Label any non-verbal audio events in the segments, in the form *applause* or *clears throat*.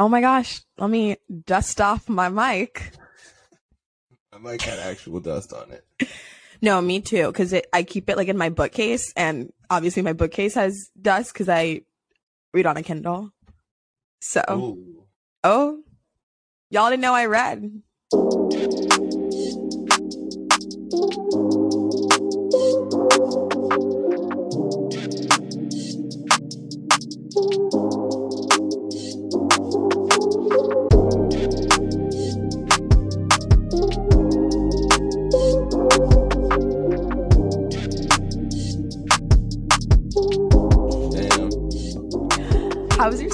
Oh my gosh, let me dust off my mic. My mic had actual dust on it. *laughs* No, me too, because I keep it like in my bookcase, and obviously my bookcase has dust because I read on a Kindle. So, Ooh. oh, y'all didn't know I read.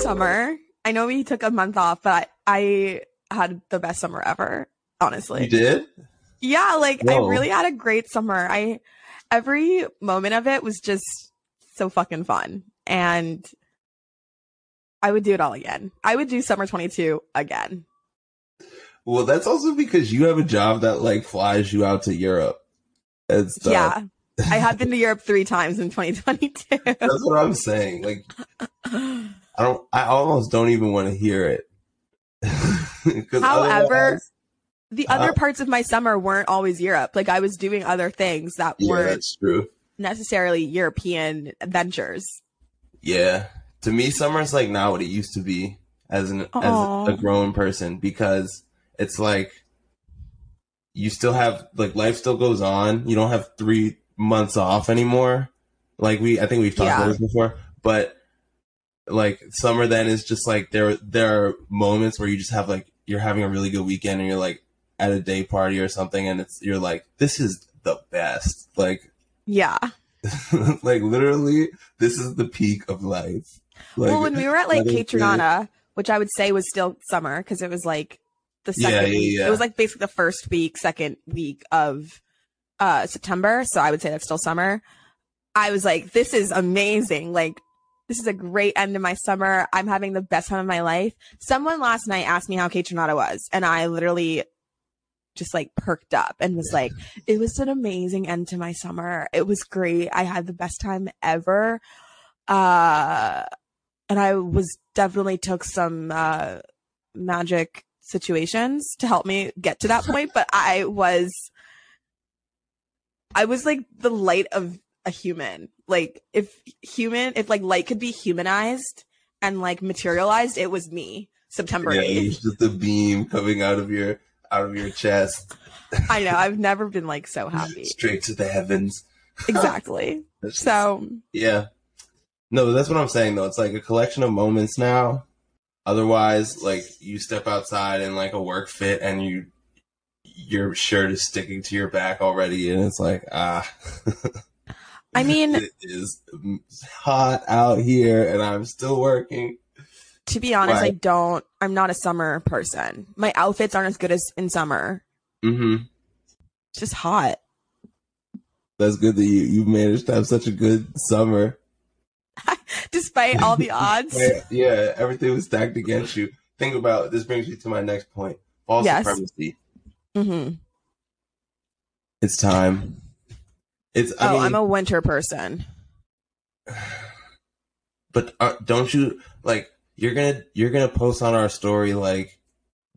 Summer? I know we took a month off, but I, I had the best summer ever, honestly. You did? Yeah, like I really had a great summer. I every moment of it was just so fucking fun. And I would do it all again. I would do summer 22 again. Well, that's also because you have a job that like flies you out to Europe and stuff. Yeah. I have been to Europe 3 times in 2022. That's what I'm saying. Like, I don't, I almost don't even want to hear it. *laughs* However, the Uh, other parts of my summer weren't always Europe. Like I was doing other things that yeah, weren't necessarily European adventures. Yeah. To me, summer's like not what it used to be as an Aw. as a grown person because it's like you still have like life still goes on. You don't have three months off anymore. Like we, I think we've talked Yeah. about this before, but like summer then is just like there there are moments where you just have like you're having a really good weekend and you're like at a day party or something and it's you're like this is the best like Yeah. *laughs* like literally this is the peak of life like, well, when we were at like weather's Cape good. Trinata, which I would say was still summer because it was like the Yeah, second yeah, week. yeah. It was like basically the first week, second week of uh September. So I would say that's still summer. I was like, this is amazing. Like, this is a great end to my summer. I'm having the best time of my life. Someone last night asked me how Cape Trinata was, and I literally just like perked up and was like, it was an amazing end to my summer. It was great. I had the best time ever. Uh, and I was definitely took some uh, magic situations to help me get to that *laughs* point. But I was, I was like the light of a human. Like if human, if like light could be humanized and like materialized, it was me. September yeah, 8th. it's just a beam coming out of your out of your chest *laughs* I know. I've never been like so happy. straight to the heavens *laughs* Exactly. So yeah no that's what i'm saying though it's like a collection of moments now otherwise like you step outside in like a work fit and you your shirt is sticking to your back already and it's like ah *laughs* I *laughs* mean, it is hot out here and i'm still working to be honest, I don't. I'm not a summer person. My outfits aren't as good as in summer. mm-hmm It's just hot. that's good that you you managed to have such a good summer *laughs* Despite all the *laughs* odds. yeah, everything was stacked against you. Think about this brings me to my next point. Fall Yes. supremacy. hmm It's time. It's I oh, mean, I'm a winter person. *sighs* but uh, don't you like you're gonna you're gonna post on our story like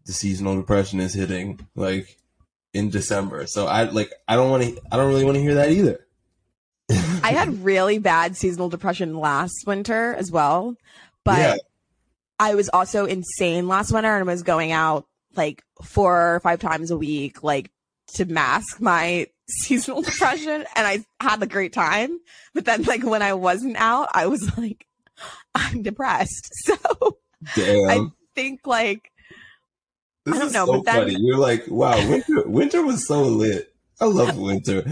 the seasonal depression is hitting like in December. So I like I don't want to I don't really want to hear that either. *laughs* I had really bad seasonal depression last winter as well, but Yeah. I was also insane last winter and was going out like four or five times a week, like to mask my seasonal depression. And I had a great time. But then, like, when I wasn't out, I was like, I'm depressed. *laughs* So Damn. I think, like, this I don't is know, so but then- funny. You're like, wow, *laughs* winter winter was so lit. I love winter.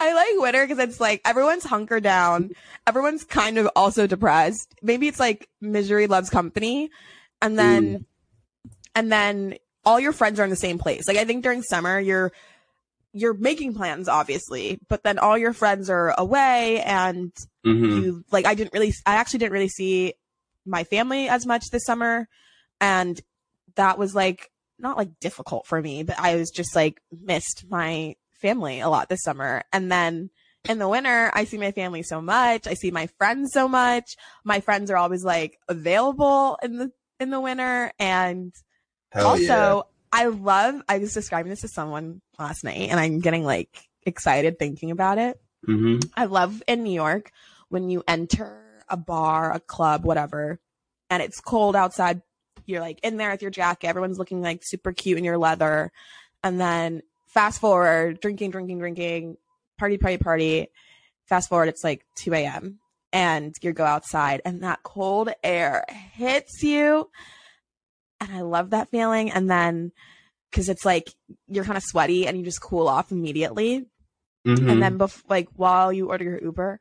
I like winter because it's like everyone's hunkered down. Everyone's kind of also depressed. Maybe it's like misery loves company. And then, and then all your friends are in the same place. Like I think during summer, you're, you're making plans, obviously, but then all your friends are away and Mhm. you like, I didn't really, I actually didn't really see my family as much this summer. And that was like, not like difficult for me, but I was just like missed my family a lot this summer. And then in the winter, I see my family so much. I see my friends so much. My friends are always like available in the in the winter. And Hell also, yeah. I love, I was describing this to someone last night and I'm getting like excited thinking about it. hmm I love in New York when you enter a bar, a club, whatever, and it's cold outside. You're like in there with your jacket. Everyone's looking like super cute in your leather. And then fast forward, drinking, drinking, drinking, party, party, party. Fast forward, it's like 2 a.m. and you go outside and that cold air hits you. And I love that feeling. And then, cause it's like you're kind of sweaty and you just cool off immediately. Hmm and then bef- like while you order your uber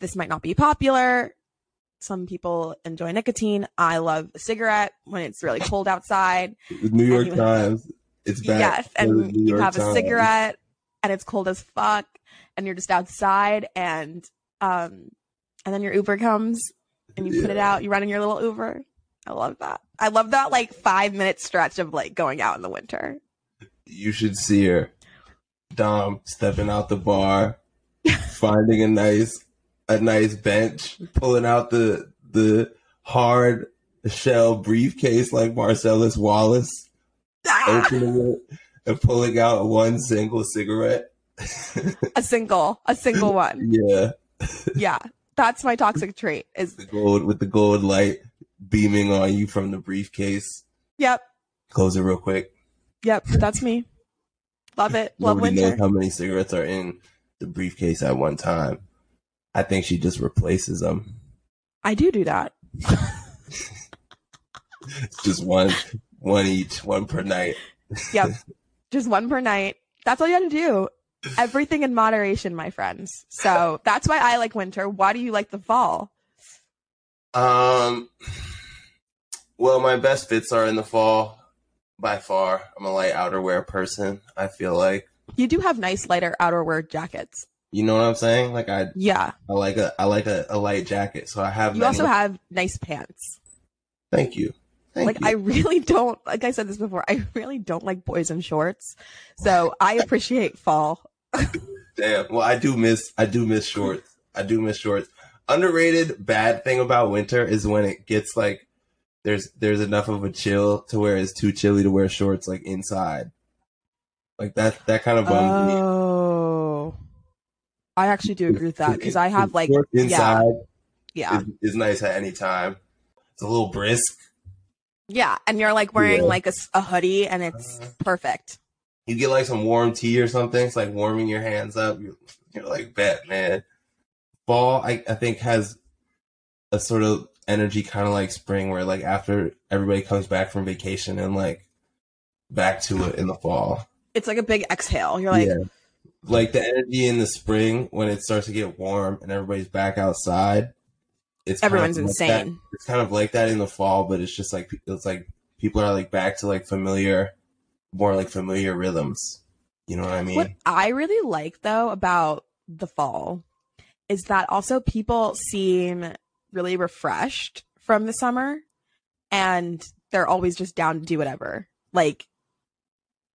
this might not be popular. Some people enjoy nicotine. I love a cigarette when it's really *laughs* cold outside. *laughs* The New York Times. It's bad. yes and you have a cigarette and it's cold as fuck and you're just outside and um and then your uber comes and you put it out. You run in your little uber i love that i love that like five minute stretch of like going out in the winter You should see her. Dom stepping out the bar, *laughs* finding a nice a nice bench, pulling out the the hard shell briefcase like Marcellus Wallace, Ah! opening it and pulling out one single cigarette. a single a single one *laughs* yeah, yeah that's my toxic trait is the gold with the gold light beaming on you from the briefcase. yep Close it real quick. Yep, that's me. Love it. Love Nobody winter. knows how many cigarettes are in the briefcase at one time. I think she just replaces them. I do do that. *laughs* Just one, one each, one per night. Yep. *laughs* Just one per night. That's all you have to do. Everything in moderation, my friends. So that's why I like winter. Why do you like the fall? Um, well, my best fits are in the fall by far. I'm a light outerwear person. I feel like, You do have nice lighter outerwear jackets. you know what I'm saying? Like I, Yeah. I like a, I like a, a light jacket. So I have. You also have nice pants. Thank you. Thank like you. I really don't like I said this before, I really don't like boys in shorts. So I appreciate fall. *laughs* Damn. Well, I do miss I do miss shorts. I do miss shorts. Underrated bad thing about winter is when it gets like there's there's enough of a chill to where it's too chilly to wear shorts like inside. Like that that kind of bums me. Oh. I actually do agree with that because I have like inside yeah. is, is nice at any time. It's a little brisk. Yeah, and you're like wearing Yeah. like a hoodie and it's Uh-huh. perfect. You get like some warm tea or something. It's like warming your hands up. You're, you're like, bet, man. Fall, I, I think, has a sort of energy kind of like spring, where like after everybody comes back from vacation and like back to it in the fall. It's like a big exhale. You're like, yeah. Like the energy in the spring when it starts to get warm and everybody's back outside. It's kind of everyone's like that- insane. it's kind of like that in the fall, but it's just like it's like people are like back to like familiar, more like familiar rhythms. You know what I mean? What I really like though about the fall is that also people seem really refreshed from the summer and they're always just down to do whatever. Like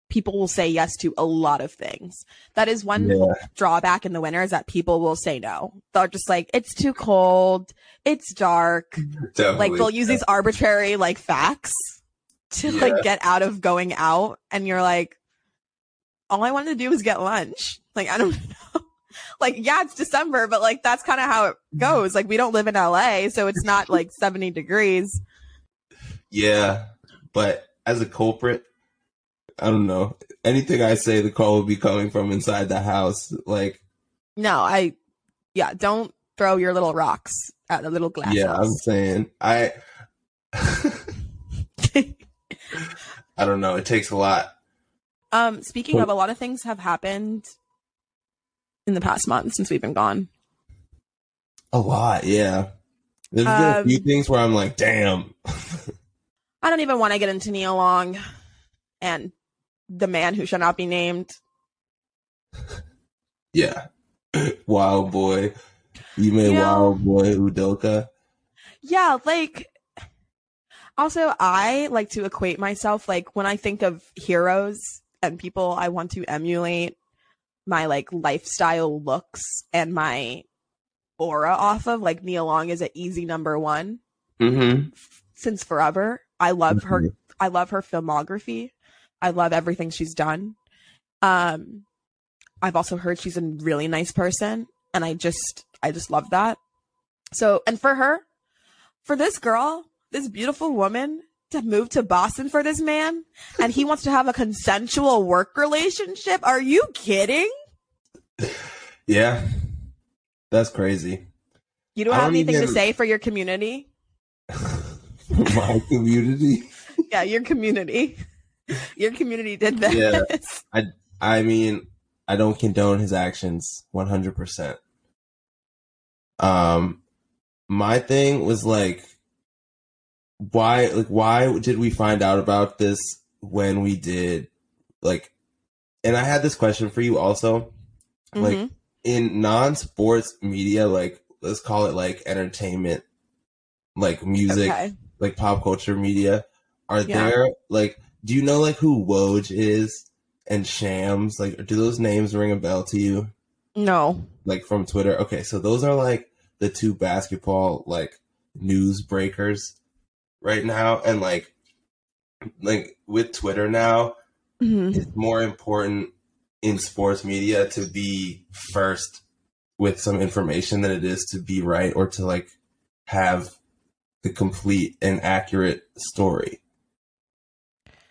people will say yes to a lot of things. That is one Yeah. drawback in the winter is that people will say no. They're just like, it's too cold, it's dark. Definitely. like they'll use these arbitrary like facts to Yeah. like get out of going out and you're like all i wanted to do was get lunch like i don't like yeah it's december but like that's kind of how it goes like we don't live in la so it's not like *laughs* 70 degrees Yeah, but as a culprit, I don't know. Anything I say, the call will be coming from inside the house. Like, no i yeah don't throw your little rocks at the little glass yeah, I'm saying I. *laughs* *laughs* I don't know. It takes a lot. um speaking of a lot of things have happened in the past month since we've been gone A lot, yeah. There's been a Um, few things where I'm like, damn. I don't even want to get into Nia Long and the man who shall not be named. *laughs* yeah. *clears throat* Wild boy. You made You know- Wild Boy Udoka. Yeah, like also I like to equate myself like when I think of heroes and people I want to emulate my like lifestyle looks and my aura off of like Nia Long is an easy number 1. Mm-hmm. since forever. I love her. I love her filmography. I love everything she's done. Um, I've also heard she's a really nice person, and I just, I just love that. So, and for her, for this girl, this beautiful woman to move to Boston for this man, and he wants to have a consensual work relationship. Are you kidding? Yeah, that's crazy. You don't I have don't anything to say for your community? *laughs* My community. *laughs* Yeah, your community. Your community did this. Yeah. I I mean, I don't condone his actions 100%. Um, my thing was like, why, like, why did we find out about this when we did, like, and I had this question for you also. Like, Mhm. in non-sports media, like, let's call it like entertainment, like music, Okay. like pop culture media, are Yeah. there like do you know like who Woj is and Shams? Like do those names ring a bell to you? No. Like from Twitter? Okay, so those are like the two basketball like news breakers right now and like like with Twitter now, Mhm. it's more important in sports media to be first with some information than it is to be right or to like have the complete and accurate story.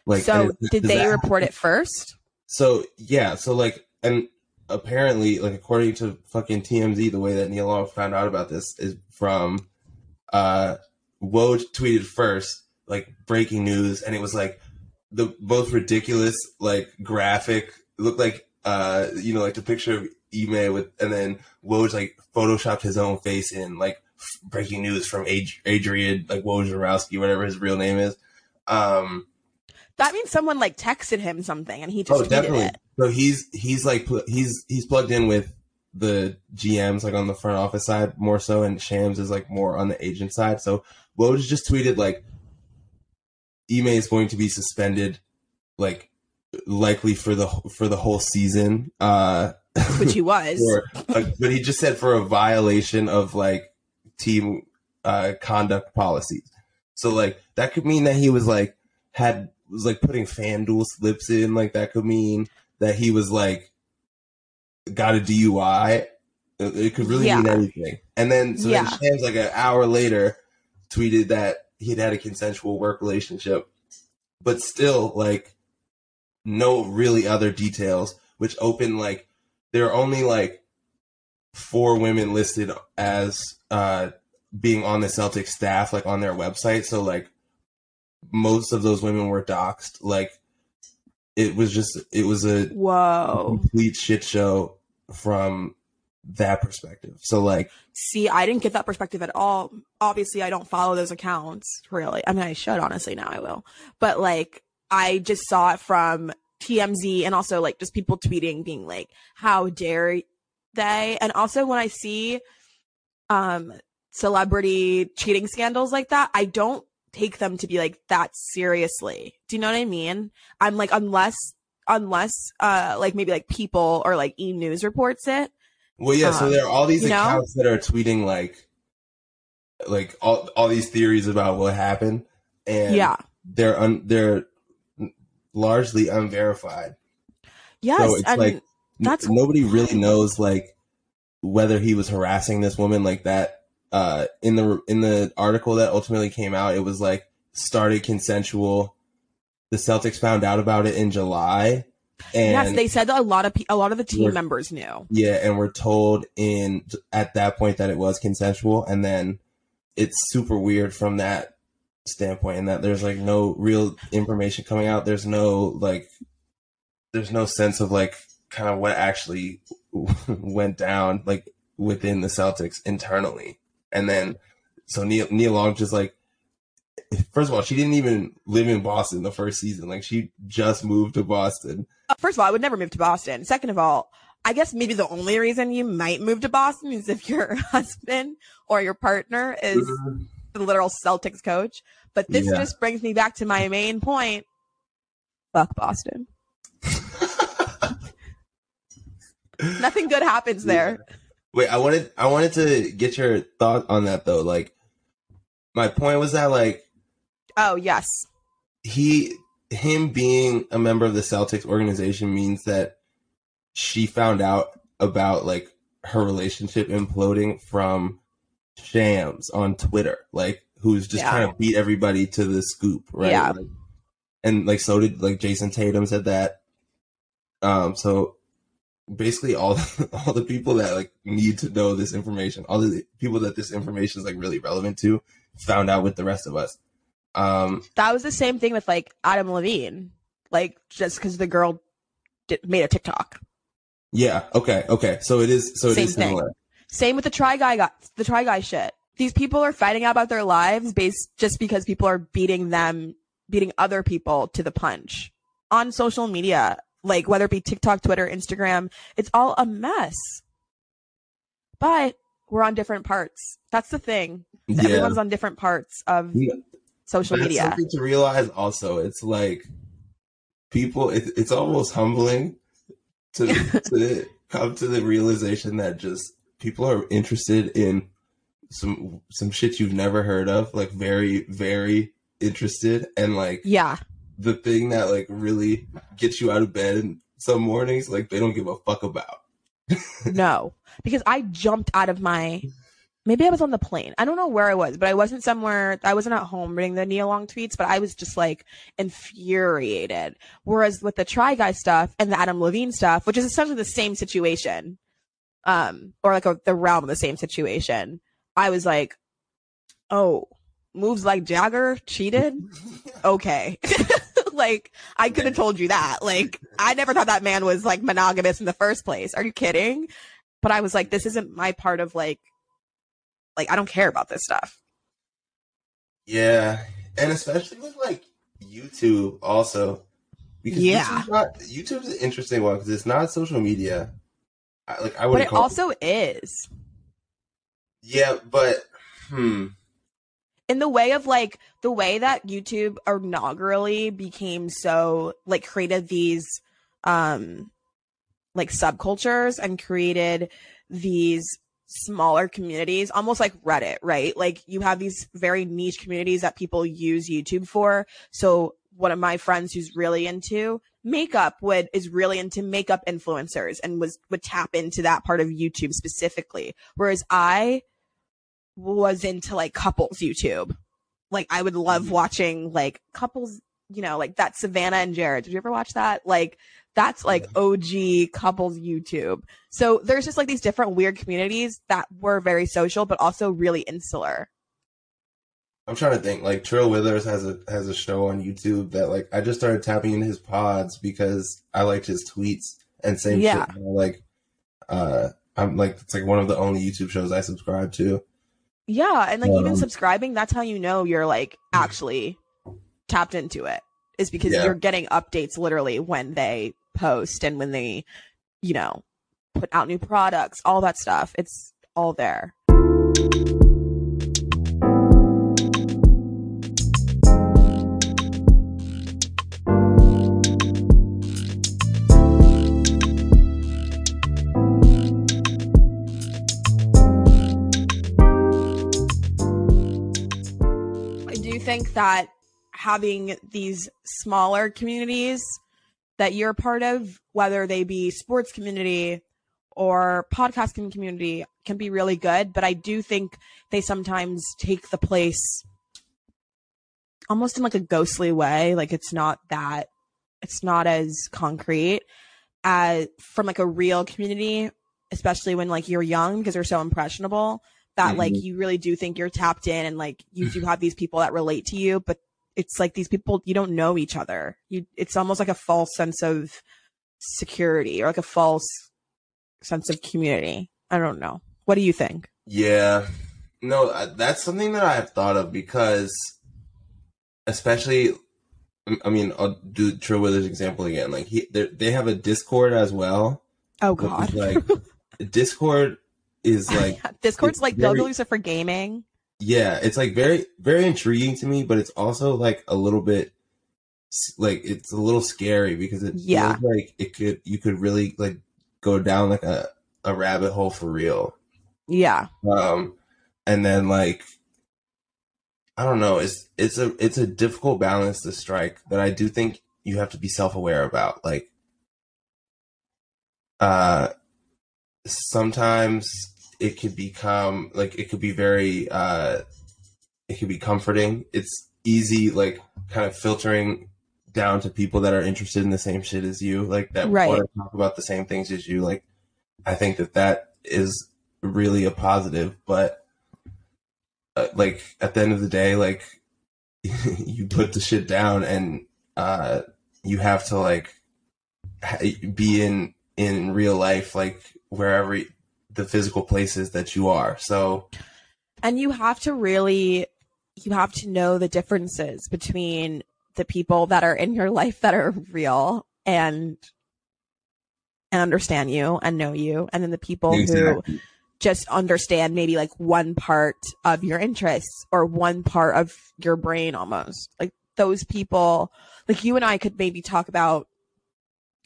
Like, so did they that report it first? So yeah, so like, and apparently, like according to fucking TMZ, the way that Nia Long found out about this is from uh Woj tweeted first, like breaking news, and it was like the most ridiculous, like graphic. It looked like uh you know like the picture of Ime with, and then Woj like photoshopped his own face in like f- breaking news from Ad- Adrian like Wojnarowski, whatever his real name is. Um, That means someone like texted him something and he just oh, definitely. it. So he's he's like pl- he's he's plugged in with the GMs like on the front office side more so, and Shams is like more on the agent side. So Woj just tweeted like Ime is going to be suspended, like likely for the for the whole season. Uh, *laughs* Which he was. for, like, but he just said for a violation of like team uh, conduct policies. So like that could mean that he was like had was like putting FanDuel slips in. Like that could mean that he was like got a DUI. It, could really mean anything. And then so Yeah. then Shams like an hour later tweeted that he'd had a consensual work relationship, but still like no really other details, which open like there are only like four women listed as uh being on the Celtics staff, like on their website. So like most of those women were doxxed. Like it was just it was a Whoa. complete shit show from that perspective. So like See, I didn't get that perspective at all. Obviously, I don't follow those accounts really. I mean, I should honestly now I will. But like I just saw it from TMZ and also like just people tweeting being like, "How dare they?" And also when I see um celebrity cheating scandals like that, I don't take them to be like that seriously. Do you know what I mean? I'm like unless unless uh like maybe like people or like E News reports it. Well, yeah. so Um, there are all these you know? accounts that are tweeting like, like all all these theories about what happened, and yeah. they're un, they're largely unverified. Yes, it's and like That's nobody really knows like whether he was harassing this woman like that. Uh, in the in the article that ultimately came out, it was like started consensual. The Celtics found out about it in July, and yes, they said that a lot of pe- a lot of the team members knew. Yeah, and we're told in at that point that it was consensual, and then it's super weird from that standpoint, and that there's like no real information coming out. There's no like, there's no sense of like kind of what actually *laughs* went down like within the Celtics internally, and then so Nia Nia Long just like. First of all, she didn't even live in Boston the first season. Like she just moved to Boston. First of all, I would never move to Boston. Second of all, I guess maybe the only reason you might move to Boston is if your *laughs* husband or your partner is mm-hmm. the literal Celtics coach. But this Yeah. just brings me back to my main point. Fuck Boston. *laughs* Nothing good happens there. Wait, I wanted I wanted to get your thought on that though. Like my point was that like Oh yes. he him being a member of the Celtics organization means that she found out about like her relationship imploding from Shams on Twitter, like who's just Yeah. trying to beat everybody to the scoop, right? Yeah. Like, and like so did like Jayson Tatum said that. Um, so basically all *laughs* all the people that like need to know this information, all the people that this information is like really relevant to, found out with the rest of us. Um, That was the same thing with like Adam Levine. Like just because the girl did, made a TikTok. yeah, okay, okay. So it is so it is Same thing. similar. Same with the try guy got the try guy shit. These people are fighting out about their lives based just because people are beating them, beating other people to the punch on social media, like whether it be TikTok, Twitter, Instagram. It's all a mess. But we're on different parts. That's the thing. Yeah. Everyone's on different parts of Yeah. Social media. something to realize also. It's like people it, it's almost humbling to *laughs* to come to the realization that just people are interested in some some shit you've never heard of, like very, very interested and like Yeah. the thing that like really gets you out of bed in some mornings, like they don't give a fuck about. *laughs* No, because I jumped out of my. Maybe I was on the plane. I don't know where I was, but I wasn't somewhere. I wasn't at home reading the Nia Long tweets, but I was just like infuriated. Whereas with the Try Guy stuff and the Adam Levine stuff, which is essentially the same situation, um, or like a, the realm of the same situation, I was like, oh, moves like Jagger cheated. *laughs* Okay. *laughs* like I could have told you that. Like I never thought that man was like monogamous in the first place. Are you kidding? But I was like, this isn't my part of like, like I don't care about this stuff. Yeah, and especially with like YouTube also because Yeah. YouTube's, not, YouTube's an interesting one because it's not social media. I, like I would, But it also is yeah, but hmm, in the way of like the way that YouTube inaugurally became so like created these um like subcultures and created these smaller communities almost like Reddit, right? Like you have these very niche communities that people use YouTube for. So one of my friends who's really into makeup would is really into makeup influencers and was would tap into that part of YouTube specifically. Whereas I was into like couples YouTube. Like I would love mm-hmm. watching like couples, you know, like that Savannah and Jared. Did you ever watch that? Like that's like OG couples YouTube. So there's just like these different weird communities that were very social, but also really insular. I'm trying to think. Like Trill Withers has a has a show on YouTube that like I just started tapping into his pods because I liked his tweets and same Yeah. shit. you know, Like, uh, I'm like it's like one of the only YouTube shows I subscribe to. Yeah. And like even Um, subscribing, that's how you know you're like actually tapped into it is because Yeah. you're getting updates literally when they post and when they, you know, put out new products, all that stuff. It's all there. I do think that having these smaller communities that you're part of, whether they be sports community or podcasting community, can be really good. But I do think they sometimes take the place almost in like a ghostly way. Like it's not that, it's not as concrete as from like a real community, especially when like you're young because they're so impressionable that like Mhm. you really do think you're tapped in and like you do *laughs* have these people that relate to you, but it's like these people you don't know each other. You it's almost like a false sense of security or like a false sense of community. I don't know. What do you think? Yeah. No, that's something that I have thought of because, especially, I mean, I'll do Trill Withers' example again. Like, he, they they have a Discord as well. Oh god. like, Discord is *laughs* like, Discord's like very- Bill Lucer for gaming. Yeah, it's like very, very intriguing to me, but it's also like a little bit, like, it's a little scary because it Yeah. feels like it could, you could really like go down like a, a rabbit hole for real. Yeah. Um, and then like, I don't know. It's it's a it's a difficult balance to strike that I do think you have to be self aware about. Like, uh, sometimes it could become like it could be very uh, it could be comforting. It's easy, like kind of filtering down to people that are interested in the same shit as you, like that Right. want to talk about the same things as you. Like, I think that that is really a positive, but uh, like at the end of the day, like *laughs* you put the shit down and uh, you have to like ha- be in in real life, like wherever the physical places that you are. So and you have to really you have to know the differences between the people that are in your life that are real and and understand you and know you. And then the people who just understand maybe like one part of your interests or one part of your brain almost. Like those people like you and I could maybe talk about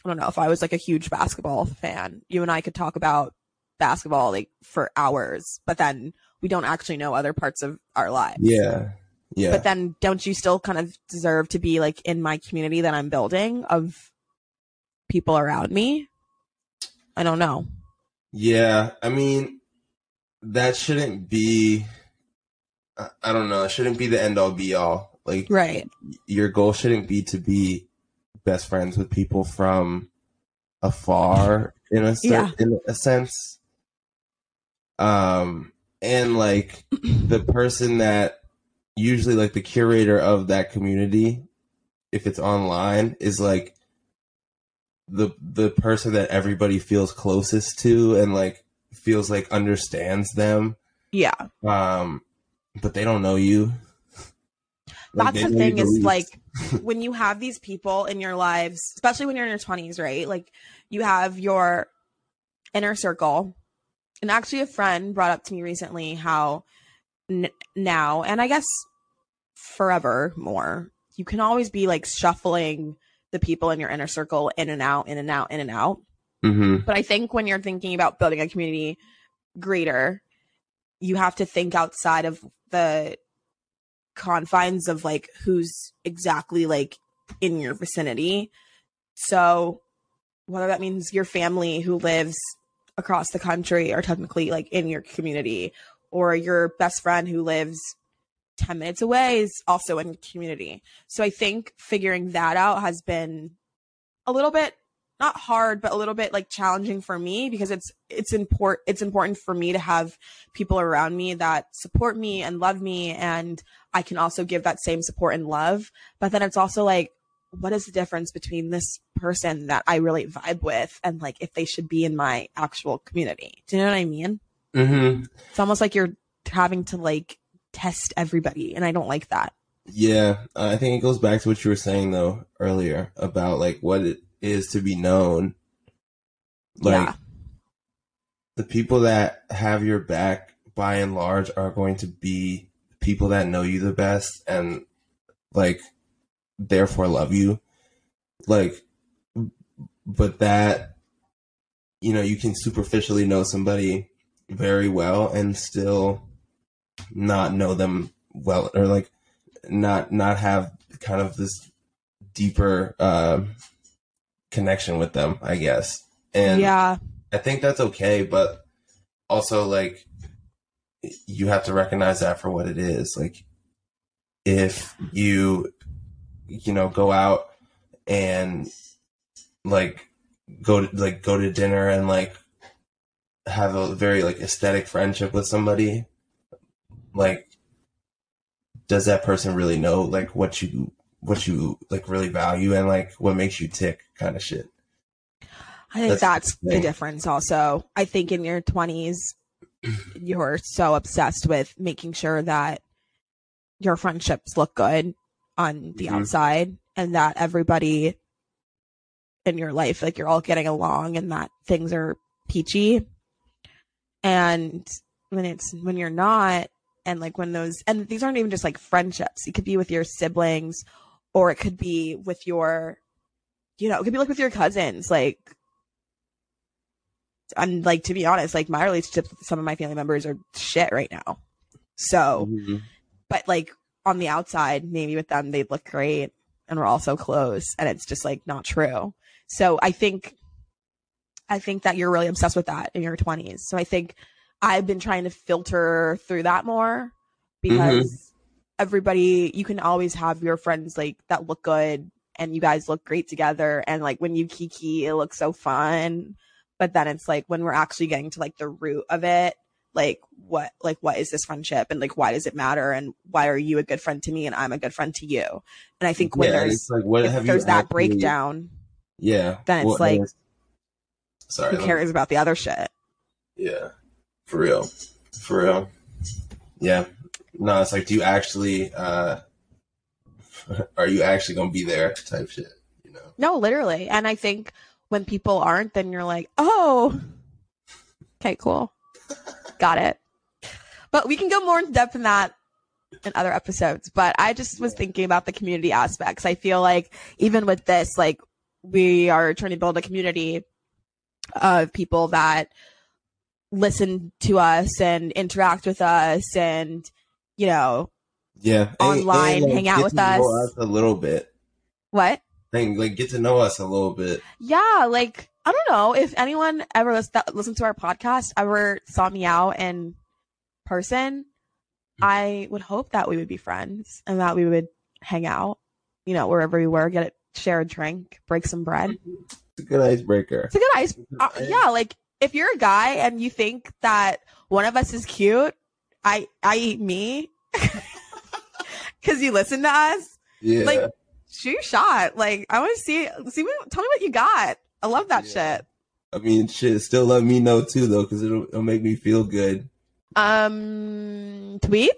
I don't know if I was like a huge basketball fan you and I could talk about basketball like for hours but then we don't actually know other parts of our lives yeah, yeah. but then don't you still kind of deserve to be like in my community that I'm building of people around me I don't know Yeah, I mean, that shouldn't be. I don't know. It shouldn't be the end all be all. Like, right your goal shouldn't be to be best friends with people from afar, in a cer- Yeah. in a sense. Um, and like the person that usually like the curator of that community, if it's online, is like the the person that everybody feels closest to and like feels like understands them. Yeah. Um but they don't know you. Like, that's the thing is least. like *laughs* when you have these people in your lives especially when you're in your 20s right? Like you have your inner circle and actually a friend brought up to me recently how n- now and i guess forever more you can always be like shuffling the people in your inner circle in and out in and out in and out hmm but I think when you're thinking about building a community greater, you have to think outside of the confines of like who's exactly like in your vicinity. So whether that means your family who lives across the country are technically like in your community. Or your best friend who lives 10 minutes away is also in your community. So I think figuring that out has been a little bit not hard but a little bit like challenging for me because it's it's important it's important for me to have people around me that support me and love me. And I can also give that same support and love. But then it's also like what is the difference between this person that I really vibe with and like if they should be in my actual community? Do you know what I mean? Hmm it's almost like you're having to like test everybody and I don't like that. Yeah, uh, I think it goes back to what you were saying though earlier about like what it is to be known. Like yeah. the people that have your back by and large are going to be people that know you the best and like therefore love you. Like but that you know, you can superficially know somebody very well and still not know them well or like not not have kind of this deeper uh, connection with them, I guess. And yeah I think that's okay, but also like you have to recognize that for what it is. Like if you you know go out and like go to like go to dinner and like have a very like aesthetic friendship with somebody. Like does that person really know like what you what you like really value and like what makes you tick kind of shit? I think That's that's, the the difference also. I think in your 20s, you're so obsessed with making sure that your friendships look good on the Mhm. outside and that everybody in your life, like you're all getting along and that things are peachy. And when it's, when you're not, and like when those, and these aren't even just like friendships, it could be with your siblings or it could be with your, you know, it could be like with your cousins. Like, and like to be honest, like my relationships with some of my family members are shit right now. So, Mm-hmm. but like on the outside, maybe with them, they'd look great and we're all so close. And it's just like not true. So I think, I think that you're really obsessed with that in your 20s. So I think I've been trying to filter through that more because mm-hmm. everybody, you can always have your friends like that look good and you guys look great together. And like when you kiki, it looks so fun. But then it's like when we're actually getting to like the root of it, like what like what is this friendship and like why does it matter and why are you a good friend to me and I'm a good friend to you? And I think when yeah, there's like what if there's that actually, breakdown, yeah, then it's like sorry, who cares me... about the other shit? Yeah, for real, for real. Yeah, no, it's like, do you actually, uh *laughs* are you actually gonna be there? Type shit, you know? No, literally, and I think when people aren't, then you're like, oh, okay, cool. *laughs* Got it. But we can go more in depth in that in other episodes. But I just was thinking about the community aspects. I feel like even with this, like we are trying to build a community of people that listen to us and interact with us and you know yeah online and, and, hang out with us. us. a little bit what and like get to know us a little bit yeah like I don't know if anyone ever listened to our podcast ever saw me out in person. I would hope that we would be friends and that we would hang out, you know, wherever we were, get it, share a drink, break some bread. *laughs* It's a good icebreaker. It's a good ice. Uh, yeah, like if you're a guy and you think that one of us is cute, I I eat me because *laughs* you listen to us. Yeah. Like shoot your shot. Like I want to see see what, tell me what you got. I love that yeah. shit. I mean, shit. Still let me know too, though, because it'll, it'll make me feel good. Um, tweets.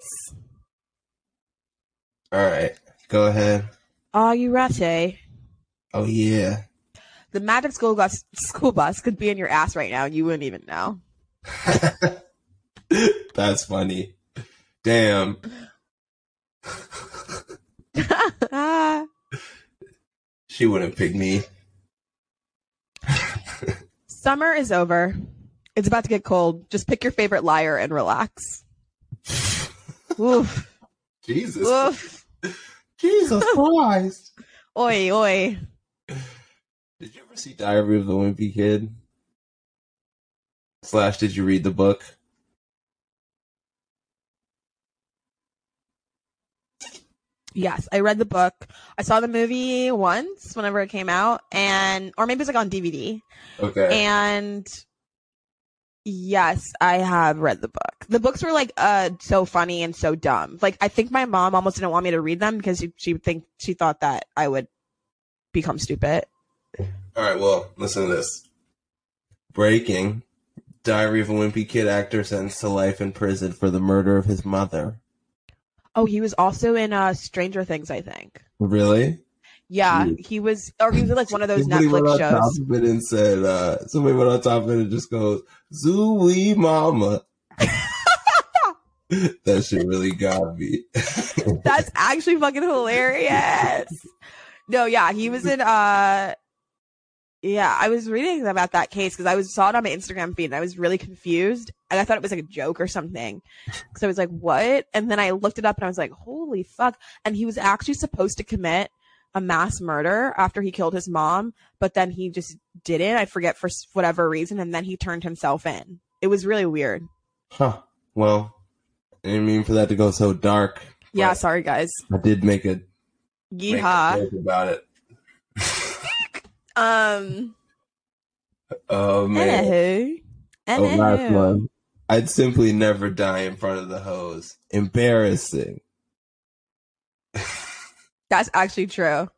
All right, go ahead. Are you ready? Oh yeah. The magic school bus school bus could be in your ass right now, and you wouldn't even know. *laughs* That's funny. Damn. *laughs* she wouldn't pick me. Summer is over. It's about to get cold. Just pick your favorite liar and relax. *laughs* Oof. Jesus. Oof. Jesus *laughs* Christ. Oi, oi. Did you ever see Diary of the Wimpy Kid? Slash, did you read the book? Yes, I read the book. I saw the movie once whenever it came out, and or maybe it's like on DVD. Okay. And yes, I have read the book. The books were like uh so funny and so dumb. Like I think my mom almost didn't want me to read them because she she think she thought that I would become stupid. All right, well, listen to this. Breaking. Diary of a Wimpy Kid actor sentenced to life in prison for the murder of his mother. Oh, he was also in uh Stranger Things, I think. Really? Yeah, he was, or he was like one of those somebody Netflix went on shows. Top of it and said, uh, somebody went on top of it and just goes, "Zoo-Wee Mama." *laughs* that shit really got me. That's actually fucking hilarious. *laughs* No, yeah, he was in uh yeah, I was reading about that case because I was saw it on my Instagram feed and I was really confused. And I thought it was like a joke or something. So I was like, what? And then I looked it up and I was like, holy fuck. And he was actually supposed to commit a mass murder after he killed his mom, but then he just didn't. I forget for whatever reason. And then he turned himself in. It was really weird. Huh. Well, I didn't mean for that to go so dark. Yeah, sorry guys. I did make a yeehaw make a about it. Um. Oh man. Anywho. Oh, last one. I'd simply never die in front of the hose. Embarrassing. *laughs* That's actually true.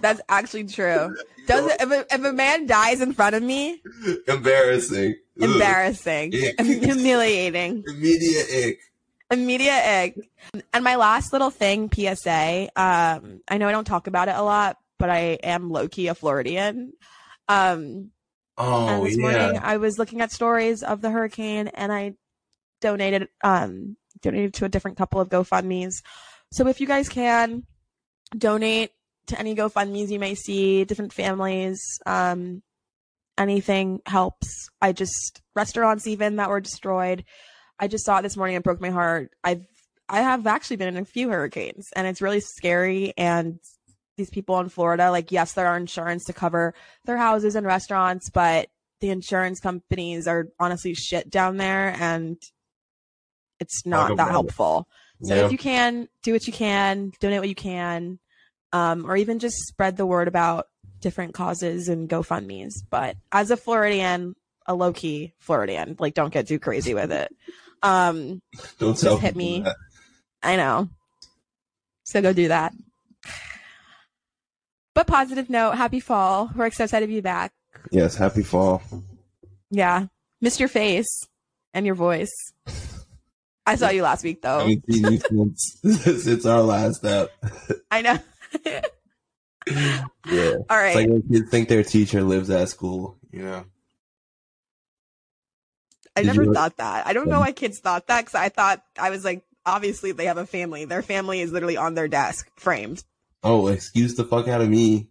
That's actually true. Does it, if, a, if a man dies in front of me? Embarrassing. Embarrassing. Humiliating. *laughs* Immediate ick. Immediate ick. And my last little thing, PSA. Um, I know I don't talk about it a lot, but I am low key a Floridian. Um, oh, and this yeah. morning I was looking at stories of the hurricane and I donated, um, donated to a different couple of GoFundMe's. So if you guys can donate to any GoFundMe's you may see, different families, um, anything helps. I just, restaurants even that were destroyed. I just saw it this morning and broke my heart. I've, I have actually been in a few hurricanes and it's really scary. And these people in Florida, like, yes, there are insurance to cover their houses and restaurants, but the insurance companies are honestly shit down there and it's not that helpful. So yeah. if you can, do what you can, donate what you can, um, or even just spread the word about different causes and GoFundMe's. But as a Floridian, a low key Floridian, like don't get too crazy with it. Um, *laughs* don't just hit me. That. I know. So go do that. But positive note, happy fall. We're so excited to be back. Yes, happy fall. Yeah. Missed your face and your voice. I saw you last week though. I since, *laughs* since our last step. *laughs* I know. *laughs* yeah. All right. It's like kids think their teacher lives at school, you know. I Did never you... thought that. I don't know why kids thought that because I thought I was like, obviously they have a family. Their family is literally on their desk, framed. Oh, excuse the fuck out of me.